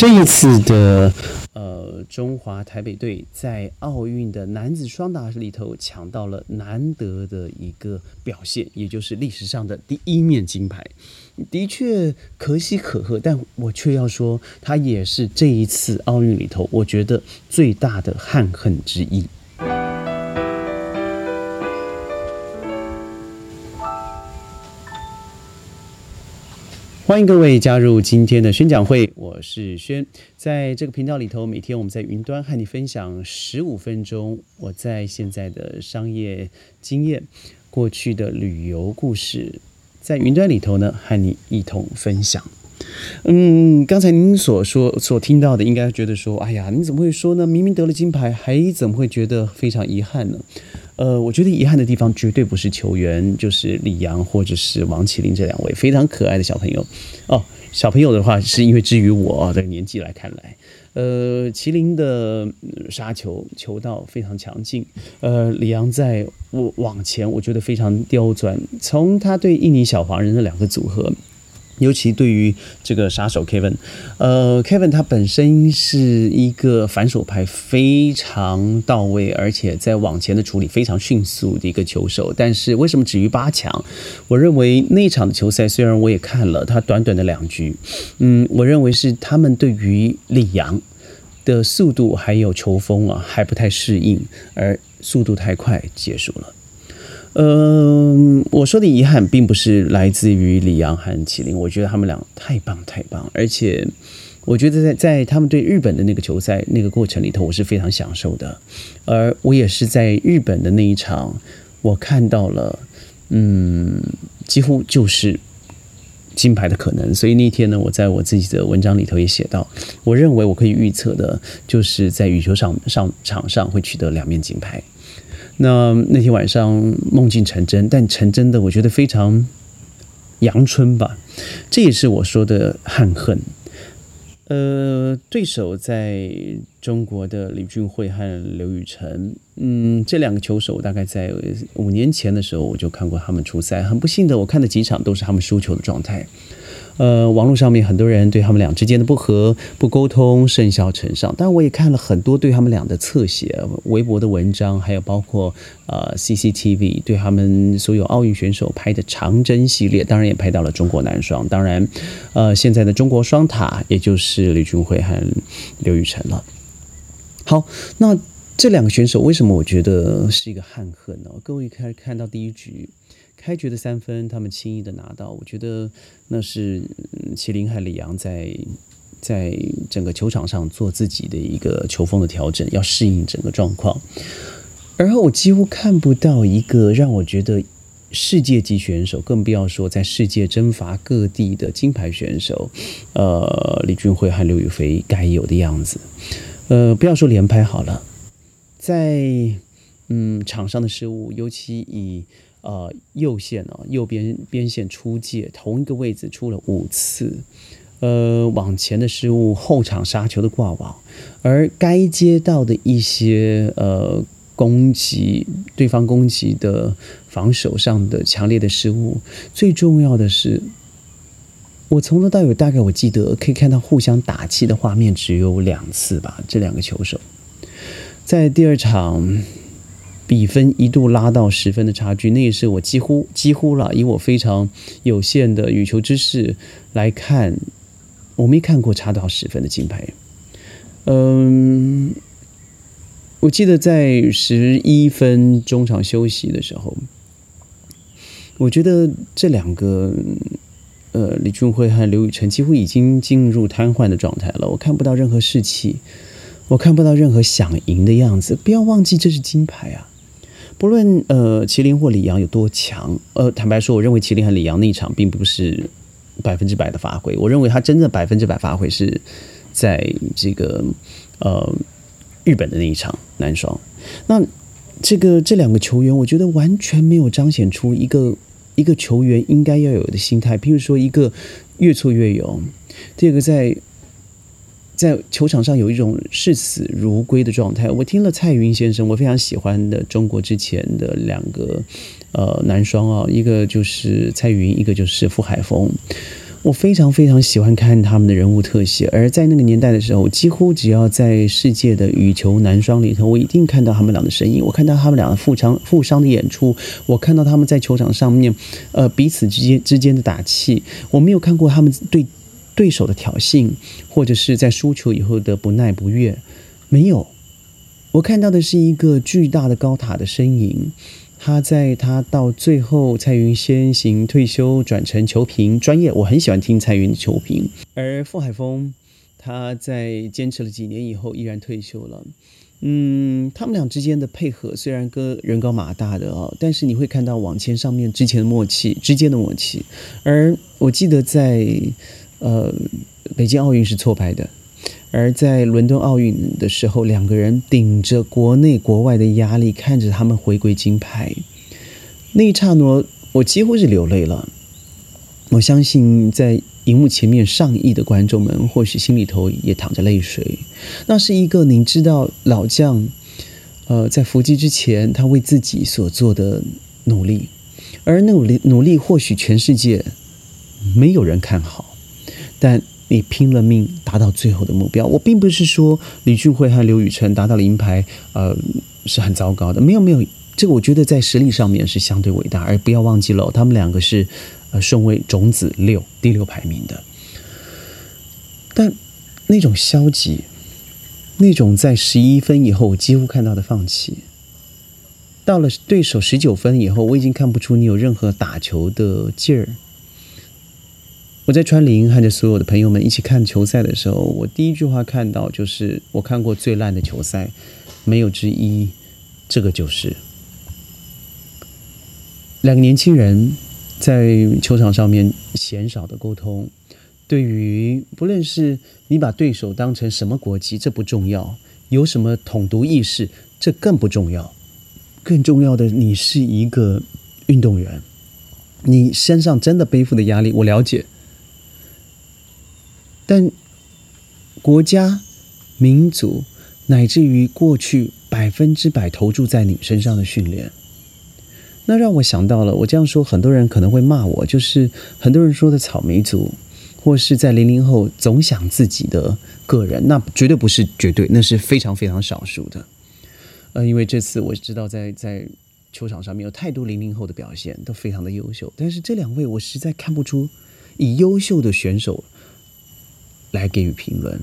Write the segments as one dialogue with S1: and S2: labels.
S1: 这一次的呃中华台北队在奥运的男子双打里头抢到了难得的一个表现，也就是历史上的第一面金牌，的确可喜可贺，但我却要说，他也是这一次奥运里头我觉得最大的憾恨之一。欢迎各位加入今天的宣讲会，我是轩。在这个频道里头，每天我们在云端和你分享十五分钟我在现在的商业经验、过去的旅游故事，在云端里头呢和你一同分享。嗯，刚才您所说、所听到的，应该觉得说，哎呀，你怎么会说呢？明明得了金牌，还怎么会觉得非常遗憾呢？呃，我觉得遗憾的地方绝对不是球员，就是李阳或者是王麒麟这两位非常可爱的小朋友。哦，小朋友的话，是因为至于我的年纪来看来，呃，麒麟的杀球球道非常强劲，呃，李阳在往前，我觉得非常刁钻。从他对印尼小黄人的两个组合。尤其对于这个杀手 Kevin，呃，Kevin 他本身是一个反手拍非常到位，而且在往前的处理非常迅速的一个球手。但是为什么止于八强？我认为那场的球赛虽然我也看了他短短的两局，嗯，我认为是他们对于李阳的速度还有球风啊还不太适应，而速度太快结束了。嗯，我说的遗憾并不是来自于李阳和麒麟，我觉得他们俩太棒太棒，而且我觉得在在他们对日本的那个球赛那个过程里头，我是非常享受的，而我也是在日本的那一场，我看到了，嗯，几乎就是金牌的可能，所以那天呢，我在我自己的文章里头也写到，我认为我可以预测的，就是在羽球场上场上会取得两面金牌。那那天晚上梦境成真，但成真的我觉得非常阳春吧，这也是我说的憾恨。呃，对手在中国的李俊慧和刘雨辰，嗯，这两个球手大概在五年前的时候我就看过他们出赛，很不幸的，我看的几场都是他们输球的状态。呃，网络上面很多人对他们俩之间的不和、不沟通甚嚣尘上，但我也看了很多对他们俩的侧写、微博的文章，还有包括呃 CCTV 对他们所有奥运选手拍的长征系列，当然也拍到了中国男双，当然，呃，现在的中国双塔，也就是李俊慧和刘雨辰了。好，那这两个选手为什么我觉得是一个憾恨呢？各位看看到第一局。开局的三分，他们轻易的拿到，我觉得那是麒麟和李阳在在整个球场上做自己的一个球风的调整，要适应整个状况。而后我几乎看不到一个让我觉得世界级选手，更不要说在世界征伐各地的金牌选手，呃，李俊辉和刘宇飞该有的样子。呃，不要说连拍好了，在嗯场上的失误，尤其以。呃，右线哦，右边边线出界，同一个位置出了五次，呃，往前的失误，后场杀球的挂网，而该接到的一些呃攻击，对方攻击的防守上的强烈的失误，最重要的是，我从头到尾大概我记得可以看到互相打气的画面只有两次吧，这两个球手在第二场。比分一度拉到十分的差距，那也是我几乎几乎了。以我非常有限的羽球知识来看，我没看过差到十分的金牌。嗯，我记得在十一分中场休息的时候，我觉得这两个呃李俊辉和刘雨辰几乎已经进入瘫痪的状态了。我看不到任何士气，我看不到任何想赢的样子。不要忘记，这是金牌啊！不论呃麒麟或李阳有多强，呃坦白说，我认为麒麟和李阳那一场并不是百分之百的发挥。我认为他真的百分之百发挥是在这个呃日本的那一场男双。那这个这两个球员，我觉得完全没有彰显出一个一个球员应该要有的心态。譬如说，一个越挫越勇，第二个在。在球场上有一种视死如归的状态。我听了蔡云先生，我非常喜欢的中国之前的两个呃男双啊，一个就是蔡云，一个就是傅海峰。我非常非常喜欢看他们的人物特写，而在那个年代的时候，几乎只要在世界的羽球男双里头，我一定看到他们俩的身影。我看到他们俩的负伤负伤的演出，我看到他们在球场上面，呃，彼此之间之间的打气。我没有看过他们对对手的挑衅，或者是在输球以后的不耐不悦，没有。我看到的是一个巨大的高塔的身影。他在他到最后，蔡云先行退休，转成球评专业。我很喜欢听蔡云的球评。而傅海峰，他在坚持了几年以后，依然退休了。嗯，他们俩之间的配合虽然个人高马大的哦，但是你会看到网签上面之前的默契，之间的默契。而我记得在呃北京奥运是错拍的。而在伦敦奥运的时候，两个人顶着国内国外的压力，看着他们回归金牌，那一刹那，我几乎是流泪了。我相信，在荧幕前面上亿的观众们，或许心里头也淌着泪水。那是一个你知道老将，呃，在伏击之前，他为自己所做的努力，而努力努力，或许全世界没有人看好，但。你拼了命达到最后的目标，我并不是说李俊慧和刘雨辰达到了银牌，呃，是很糟糕的。没有没有，这个我觉得在实力上面是相对伟大，而不要忘记了，他们两个是呃顺位种子六第六排名的。但那种消极，那种在十一分以后我几乎看到的放弃，到了对手十九分以后，我已经看不出你有任何打球的劲儿。我在川林和着所有的朋友们一起看球赛的时候，我第一句话看到就是我看过最烂的球赛，没有之一。这个就是两个年轻人在球场上面鲜少的沟通。对于不论是你把对手当成什么国籍，这不重要；有什么统独意识，这更不重要。更重要的，你是一个运动员，你身上真的背负的压力，我了解。但国家、民族，乃至于过去百分之百投注在你身上的训练，那让我想到了。我这样说，很多人可能会骂我，就是很多人说的草莓族，或是在零零后总想自己的个人，那绝对不是绝对，那是非常非常少数的。呃，因为这次我知道在在球场上面有太多零零后的表现都非常的优秀，但是这两位我实在看不出以优秀的选手。来给予评论，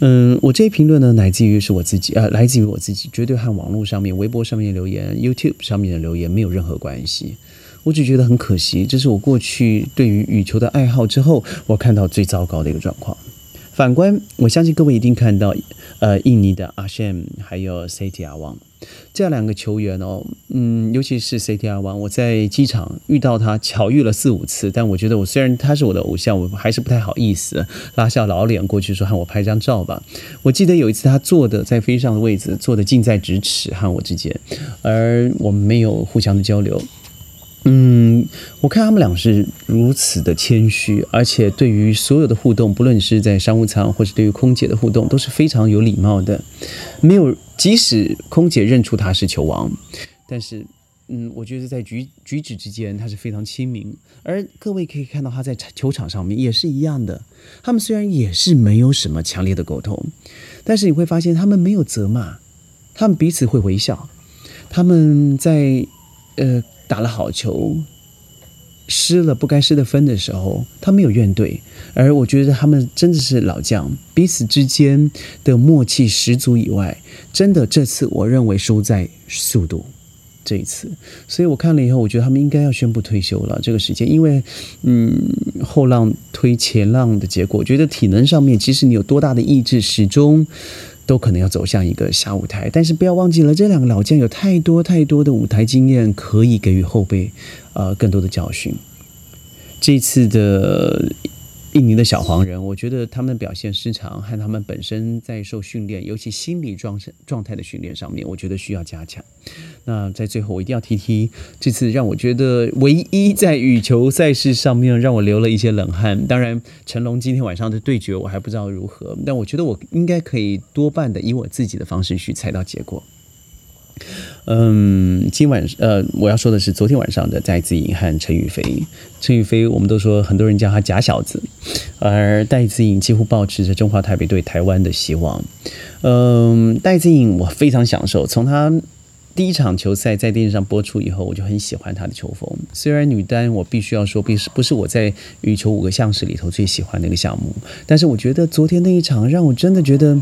S1: 嗯，我这些评论呢，乃自于是我自己，呃，来自于我自己，绝对和网络上面、微博上面的留言、YouTube 上面的留言没有任何关系。我只觉得很可惜，这是我过去对于羽球的爱好之后，我看到最糟糕的一个状况。反观，我相信各位一定看到，呃，印尼的阿 Sham 还有 C T 阿旺。这两个球员哦，嗯，尤其是 CTR 王，我在机场遇到他，巧遇了四五次。但我觉得，我虽然他是我的偶像，我还是不太好意思拉下老脸过去说，喊我拍张照吧。我记得有一次，他坐的在飞机上的位置，坐的近在咫尺，和我之间，而我们没有互相的交流。嗯，我看他们俩是如此的谦虚，而且对于所有的互动，不论是在商务舱或是对于空姐的互动，都是非常有礼貌的。没有，即使空姐认出他是球王，但是，嗯，我觉得在举举止之间，他是非常亲民。而各位可以看到，他在球场上面也是一样的。他们虽然也是没有什么强烈的沟通，但是你会发现，他们没有责骂，他们彼此会微笑。他们在，呃。打了好球，失了不该失的分的时候，他没有怨怼，而我觉得他们真的是老将，彼此之间的默契十足。以外，真的这次我认为输在速度这一次，所以我看了以后，我觉得他们应该要宣布退休了。这个时间，因为嗯，后浪推前浪的结果，我觉得体能上面，即使你有多大的意志，始终。都可能要走向一个下舞台，但是不要忘记了，这两个老将有太多太多的舞台经验，可以给予后辈呃更多的教训。这次的。印尼的小黄人，我觉得他们的表现失常，和他们本身在受训练，尤其心理状状态的训练上面，我觉得需要加强。那在最后，我一定要提提这次让我觉得唯一在羽球赛事上面让我流了一些冷汗。当然，成龙今天晚上的对决我还不知道如何，但我觉得我应该可以多半的以我自己的方式去猜到结果。嗯，今晚呃，我要说的是昨天晚上的戴资颖和陈宇飞。陈宇飞，我们都说很多人叫他假小子，而戴资颖几乎保持着中华台北对台湾的希望。嗯，戴资颖我非常享受，从他第一场球赛在电视上播出以后，我就很喜欢他的球风。虽然女单我必须要说，不是不是我在羽球五个项式里头最喜欢的一个项目，但是我觉得昨天那一场让我真的觉得，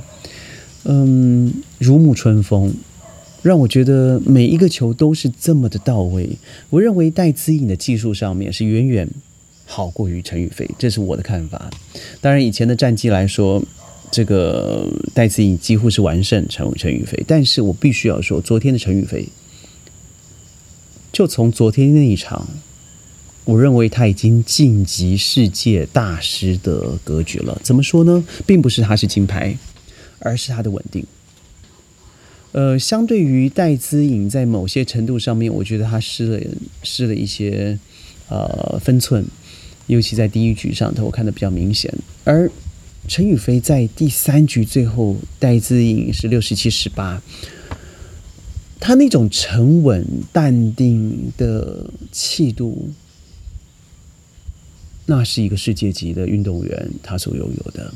S1: 嗯，如沐春风。让我觉得每一个球都是这么的到位。我认为戴资颖的技术上面是远远好过于陈宇飞，这是我的看法。当然，以前的战绩来说，这个戴资颖几乎是完胜陈陈宇飞。但是我必须要说，昨天的陈宇飞，就从昨天那一场，我认为他已经晋级世界大师的格局了。怎么说呢？并不是他是金牌，而是他的稳定。呃，相对于戴资颖，在某些程度上面，我觉得他失了失了一些呃分寸，尤其在第一局上头，我看的比较明显。而陈宇飞在第三局最后，戴资颖是六十七十八，他那种沉稳淡定的气度，那是一个世界级的运动员他所拥有的。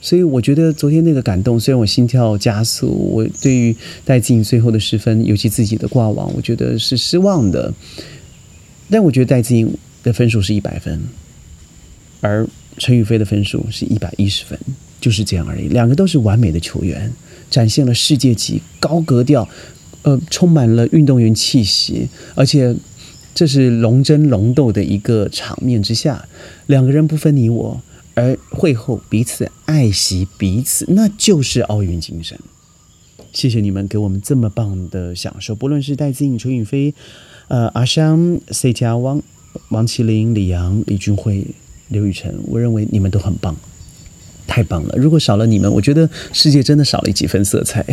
S1: 所以我觉得昨天那个感动，虽然我心跳加速，我对于戴资颖最后的十分，尤其自己的挂网，我觉得是失望的。但我觉得戴资颖的分数是一百分，而陈宇飞的分数是一百一十分，就是这样而已。两个都是完美的球员，展现了世界级高格调，呃，充满了运动员气息，而且这是龙争龙斗的一个场面之下，两个人不分你我。而会后彼此爱惜彼此，那就是奥运精神。谢谢你们给我们这么棒的享受，不论是戴资颖、陈雨飞、呃阿香、C 加汪、王麒麟、李阳、李俊辉、刘雨辰，我认为你们都很棒。太棒了！如果少了你们，我觉得世界真的少了几分色彩。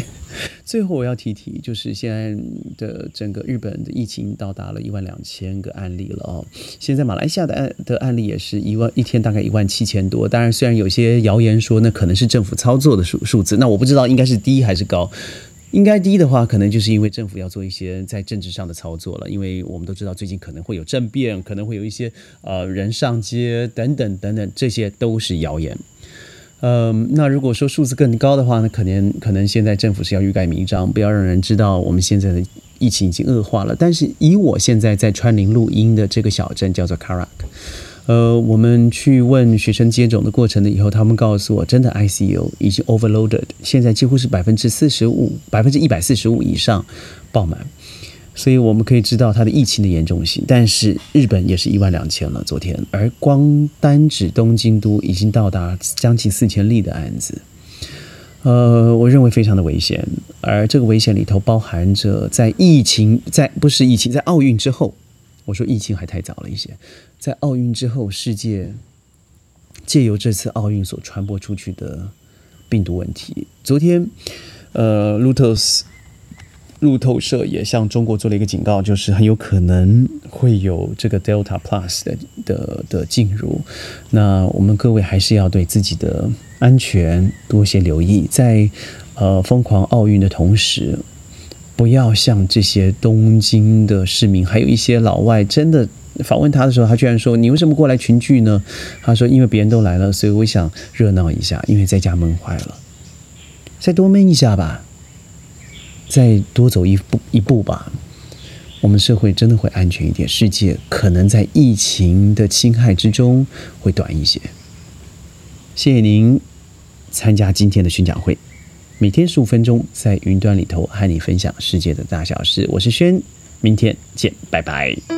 S1: 最后我要提提，就是现在的整个日本的疫情到达了一万两千个案例了哦。现在马来西亚的案的案例也是一万一天大概一万七千多。当然，虽然有些谣言说那可能是政府操作的数数字，那我不知道应该是低还是高。应该低的话，可能就是因为政府要做一些在政治上的操作了。因为我们都知道最近可能会有政变，可能会有一些呃人上街等等等等，这些都是谣言。嗯，那如果说数字更高的话呢，可能可能现在政府是要欲盖弥彰，不要让人知道我们现在的疫情已经恶化了。但是以我现在在川林录音的这个小镇叫做 Karak，呃，我们去问学生接种的过程了以后，他们告诉我，真的 ICU 已经 overloaded，现在几乎是百分之四十五，百分之一百四十五以上爆满。所以我们可以知道它的疫情的严重性，但是日本也是一万两千了，昨天，而光单指东京都已经到达将近四千例的案子，呃，我认为非常的危险，而这个危险里头包含着在疫情在不是疫情在奥运之后，我说疫情还太早了一些，在奥运之后，世界借由这次奥运所传播出去的病毒问题，昨天，呃，路透斯。路透社也向中国做了一个警告，就是很有可能会有这个 Delta Plus 的的的进入。那我们各位还是要对自己的安全多些留意，在呃疯狂奥运的同时，不要像这些东京的市民，还有一些老外，真的访问他的时候，他居然说：“你为什么过来群聚呢？”他说：“因为别人都来了，所以我想热闹一下，因为在家闷坏了，再多闷一下吧。”再多走一步一步吧，我们社会真的会安全一点，世界可能在疫情的侵害之中会短一些。谢谢您参加今天的宣讲会，每天十五分钟在云端里头和你分享世界的大小事。我是轩，明天见，拜拜。